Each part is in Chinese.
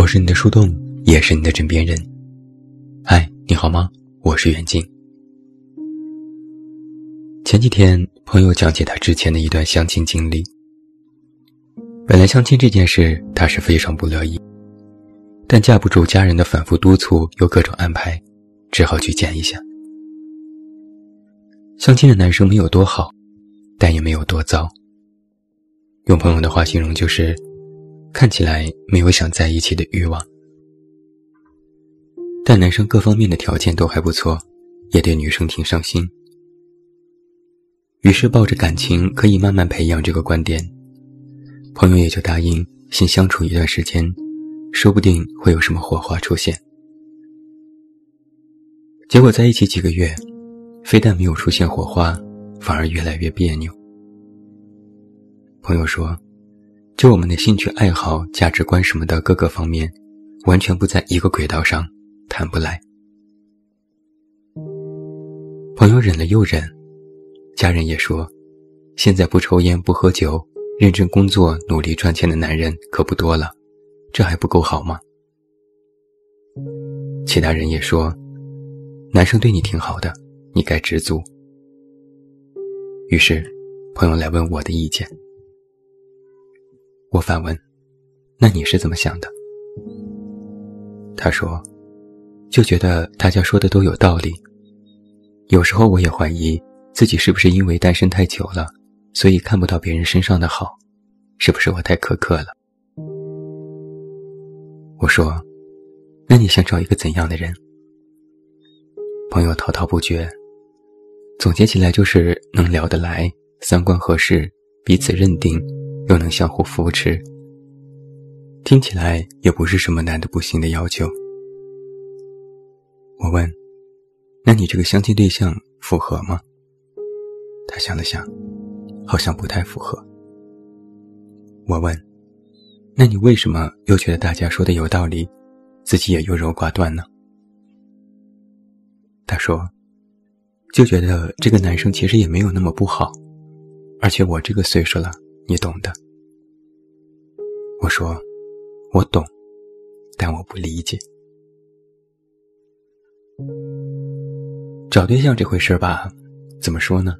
我是你的树洞，也是你的枕边人。嗨，你好吗？我是袁静。前几天，朋友讲起他之前的一段相亲经历。本来相亲这件事，他是非常不乐意，但架不住家人的反复督促，有各种安排，只好去见一下。相亲的男生没有多好，但也没有多糟。用朋友的话形容就是。看起来没有想在一起的欲望，但男生各方面的条件都还不错，也对女生挺上心。于是抱着感情可以慢慢培养这个观点，朋友也就答应先相处一段时间，说不定会有什么火花出现。结果在一起几个月，非但没有出现火花，反而越来越别扭。朋友说。就我们的兴趣爱好、价值观什么的各个方面，完全不在一个轨道上，谈不来。朋友忍了又忍，家人也说，现在不抽烟不喝酒，认真工作努力赚钱的男人可不多了，这还不够好吗？其他人也说，男生对你挺好的，你该知足。于是，朋友来问我的意见。我反问：“那你是怎么想的？”他说：“就觉得大家说的都有道理。有时候我也怀疑自己是不是因为单身太久了，所以看不到别人身上的好，是不是我太苛刻了？”我说：“那你想找一个怎样的人？”朋友滔滔不绝，总结起来就是能聊得来，三观合适，彼此认定。又能相互扶持，听起来也不是什么难的不行的要求。我问：“那你这个相亲对象符合吗？”他想了想，好像不太符合。我问：“那你为什么又觉得大家说的有道理，自己也优柔寡断呢？”他说：“就觉得这个男生其实也没有那么不好，而且我这个岁数了。”你懂的，我说，我懂，但我不理解。找对象这回事吧，怎么说呢？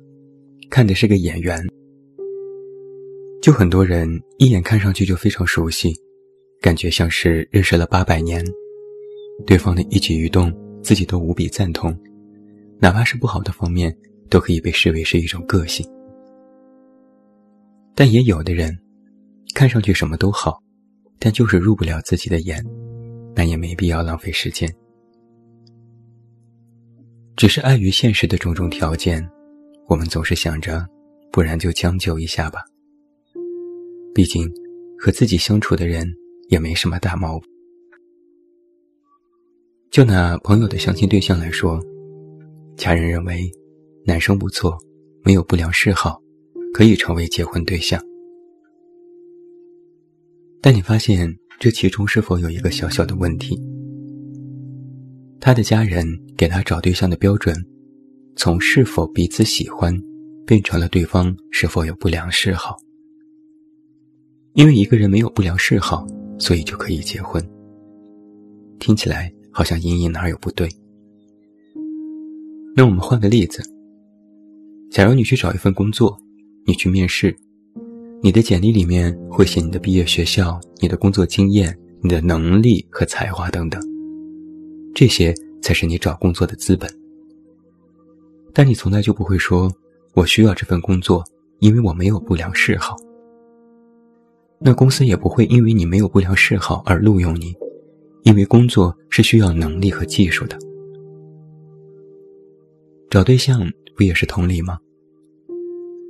看的是个眼缘。就很多人一眼看上去就非常熟悉，感觉像是认识了八百年，对方的一举一动自己都无比赞同，哪怕是不好的方面，都可以被视为是一种个性。但也有的人，看上去什么都好，但就是入不了自己的眼，那也没必要浪费时间。只是碍于现实的种种条件，我们总是想着，不然就将就一下吧。毕竟，和自己相处的人也没什么大毛病。就拿朋友的相亲对象来说，家人认为，男生不错，没有不良嗜好。可以成为结婚对象，但你发现这其中是否有一个小小的问题？他的家人给他找对象的标准，从是否彼此喜欢，变成了对方是否有不良嗜好。因为一个人没有不良嗜好，所以就可以结婚。听起来好像隐隐哪有不对。那我们换个例子，假如你去找一份工作。你去面试，你的简历里面会写你的毕业学校、你的工作经验、你的能力和才华等等，这些才是你找工作的资本。但你从来就不会说“我需要这份工作，因为我没有不良嗜好”。那公司也不会因为你没有不良嗜好而录用你，因为工作是需要能力和技术的。找对象不也是同理吗？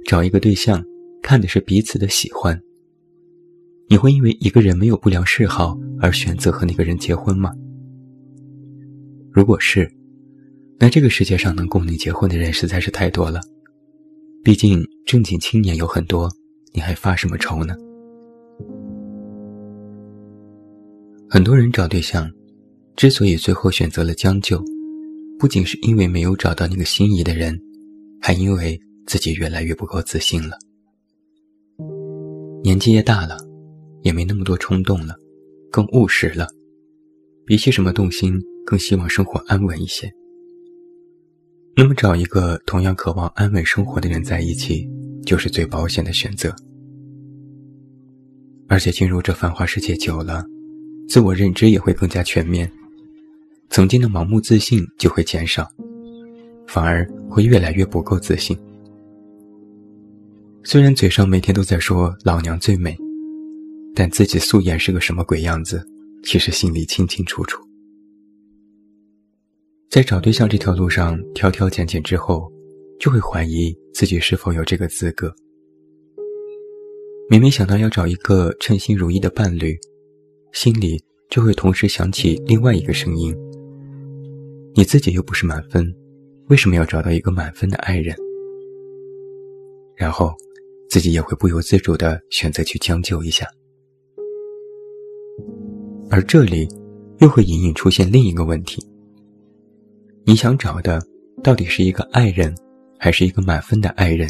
找一个对象，看的是彼此的喜欢。你会因为一个人没有不良嗜好而选择和那个人结婚吗？如果是，那这个世界上能供你结婚的人实在是太多了。毕竟正经青年有很多，你还发什么愁呢？很多人找对象，之所以最后选择了将就，不仅是因为没有找到那个心仪的人，还因为。自己越来越不够自信了，年纪也大了，也没那么多冲动了，更务实了，比起什么动心，更希望生活安稳一些。那么，找一个同样渴望安稳生活的人在一起，就是最保险的选择。而且，进入这繁华世界久了，自我认知也会更加全面，曾经的盲目自信就会减少，反而会越来越不够自信。虽然嘴上每天都在说“老娘最美”，但自己素颜是个什么鬼样子，其实心里清清楚楚。在找对象这条路上挑挑拣拣之后，就会怀疑自己是否有这个资格。每每想到要找一个称心如意的伴侣，心里就会同时响起另外一个声音：你自己又不是满分，为什么要找到一个满分的爱人？然后，自己也会不由自主地选择去将就一下。而这里，又会隐隐出现另一个问题。你想找的到底是一个爱人，还是一个满分的爱人，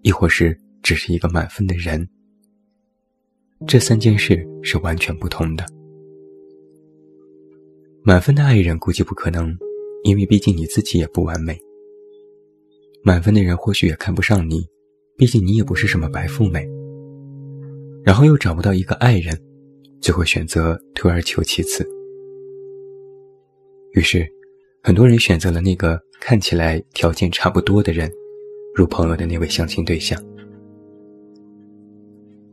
亦或是只是一个满分的人？这三件事是完全不同的。满分的爱人估计不可能，因为毕竟你自己也不完美。满分的人或许也看不上你，毕竟你也不是什么白富美。然后又找不到一个爱人，就会选择退而求其次。于是。很多人选择了那个看起来条件差不多的人，如朋友的那位相亲对象。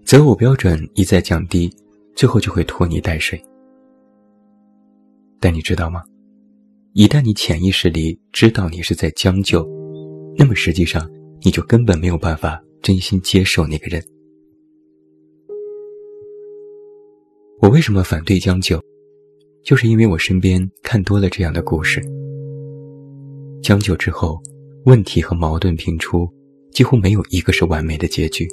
择偶标准一再降低，最后就会拖泥带水。但你知道吗？一旦你潜意识里知道你是在将就，那么实际上你就根本没有办法真心接受那个人。我为什么反对将就？就是因为我身边看多了这样的故事。将就之后，问题和矛盾频出，几乎没有一个是完美的结局。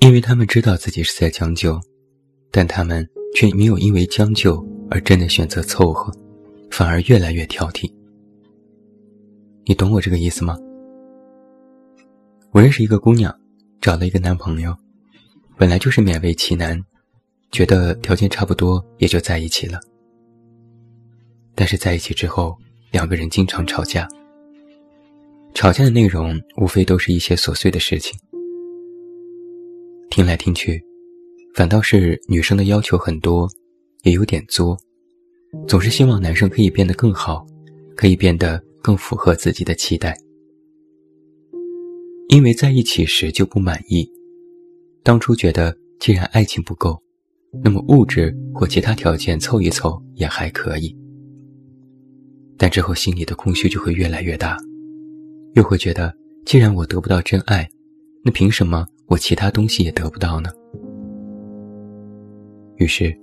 因为他们知道自己是在将就，但他们却没有因为将就而真的选择凑合，反而越来越挑剔。你懂我这个意思吗？我认识一个姑娘，找了一个男朋友，本来就是勉为其难，觉得条件差不多也就在一起了。但是在一起之后，两个人经常吵架，吵架的内容无非都是一些琐碎的事情。听来听去，反倒是女生的要求很多，也有点作，总是希望男生可以变得更好，可以变得更符合自己的期待。因为在一起时就不满意，当初觉得既然爱情不够，那么物质或其他条件凑一凑也还可以。但之后心里的空虚就会越来越大，又会觉得，既然我得不到真爱，那凭什么我其他东西也得不到呢？于是，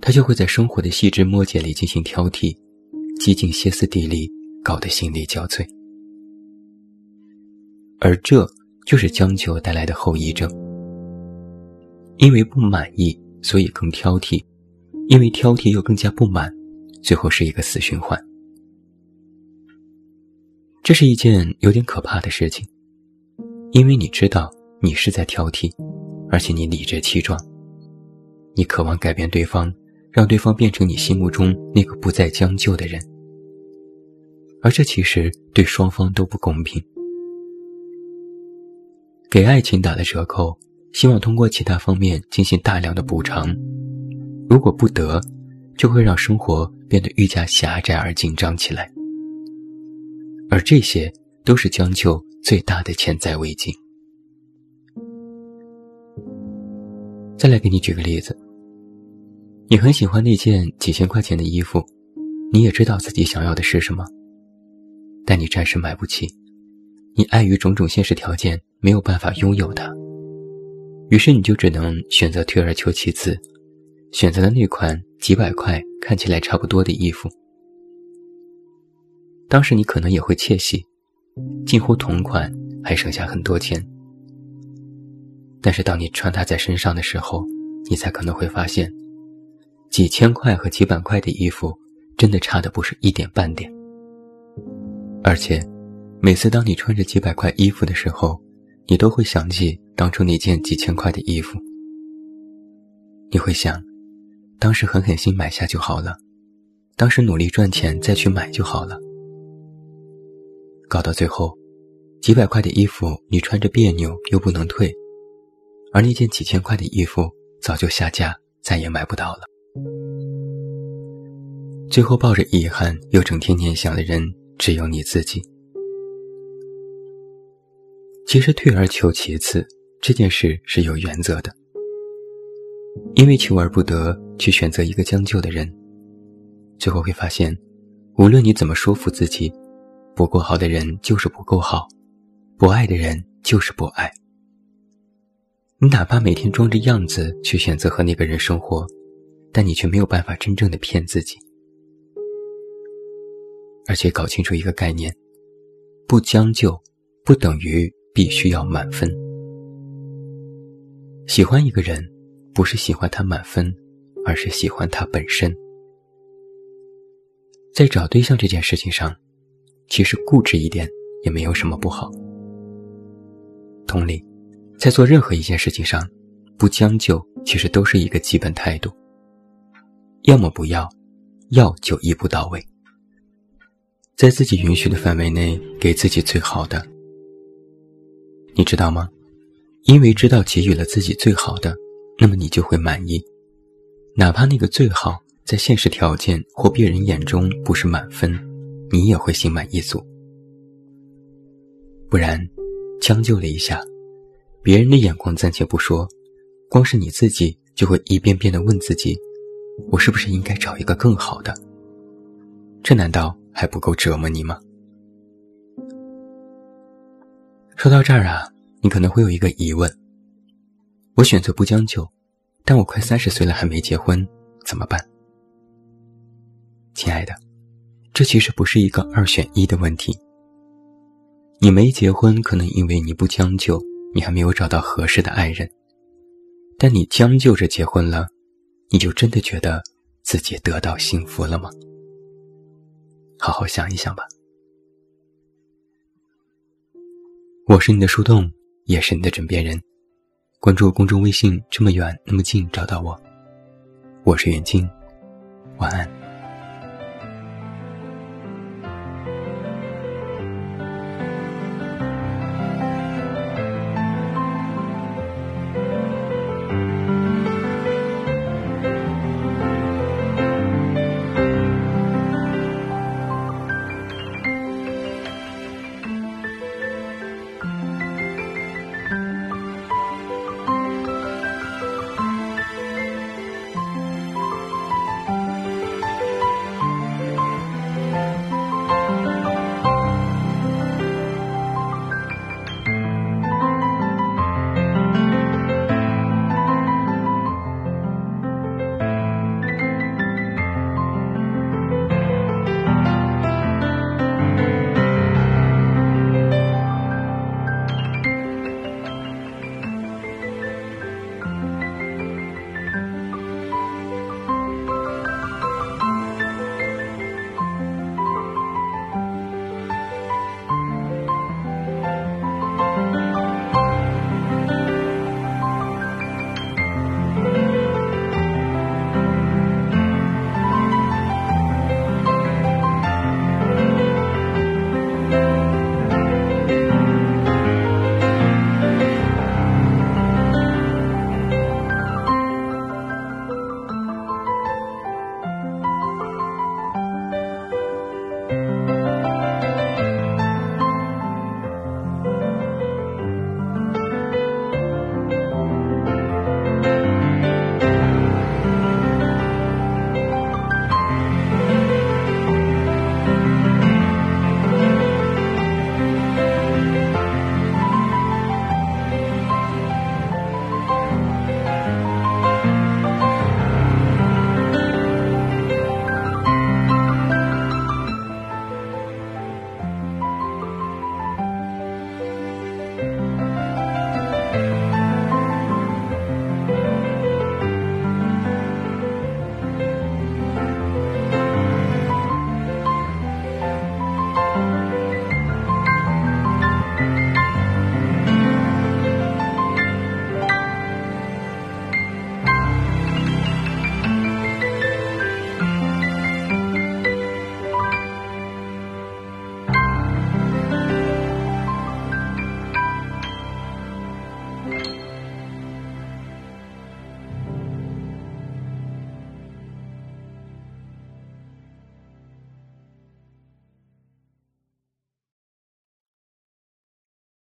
他就会在生活的细枝末节里进行挑剔，几近歇斯底里，搞得心力交瘁。而这就是将就带来的后遗症。因为不满意，所以更挑剔；因为挑剔又更加不满，最后是一个死循环。这是一件有点可怕的事情，因为你知道你是在挑剔，而且你理直气壮，你渴望改变对方，让对方变成你心目中那个不再将就的人，而这其实对双方都不公平。给爱情打了折扣，希望通过其他方面进行大量的补偿，如果不得，就会让生活变得愈加狭窄而紧张起来。而这些都是将就最大的潜在危机。再来给你举个例子，你很喜欢那件几千块钱的衣服，你也知道自己想要的是什么，但你暂时买不起，你碍于种种现实条件没有办法拥有它，于是你就只能选择退而求其次，选择了那款几百块看起来差不多的衣服。当时你可能也会窃喜，近乎同款还省下很多钱。但是当你穿它在身上的时候，你才可能会发现，几千块和几百块的衣服真的差的不是一点半点。而且，每次当你穿着几百块衣服的时候，你都会想起当初那件几千块的衣服。你会想，当时狠狠心买下就好了，当时努力赚钱再去买就好了。搞到最后，几百块的衣服你穿着别扭又不能退，而那件几千块的衣服早就下架，再也买不到了。最后抱着遗憾又整天念想的人只有你自己。其实退而求其次这件事是有原则的，因为求而不得去选择一个将就的人，最后会发现，无论你怎么说服自己，不够好的人就是不够好，不爱的人就是不爱。你哪怕每天装着样子去选择和那个人生活，但你却没有办法真正的骗自己。而且搞清楚一个概念：不将就，不等于必须要满分。喜欢一个人，不是喜欢他满分，而是喜欢他本身。在找对象这件事情上，其实固执一点也没有什么不好。同理，在做任何一件事情上，不将就其实都是一个基本态度。要么不要，要就一步到位。在自己允许的范围内，给自己最好的。你知道吗？因为知道给予了自己最好的，那么你就会满意，哪怕那个最好在现实条件或别人眼中不是满分，你也会心满意足。不然，将就了一下，别人的眼光暂且不说，光是你自己就会一遍遍的问自己：我是不是应该找一个更好的？这难道？还不够折磨你吗？说到这儿啊，你可能会有一个疑问：我选择不将就，但我快三十岁了还没结婚，怎么办？亲爱的，这其实不是一个二选一的问题。你没结婚，可能因为你不将就，你还没有找到合适的爱人；但你将就着结婚了，你就真的觉得自己得到幸福了吗？好好想一想吧。我是你的树洞，也是你的枕边人。关注公众微信，这么远那么近，找到我。我是远近，晚安。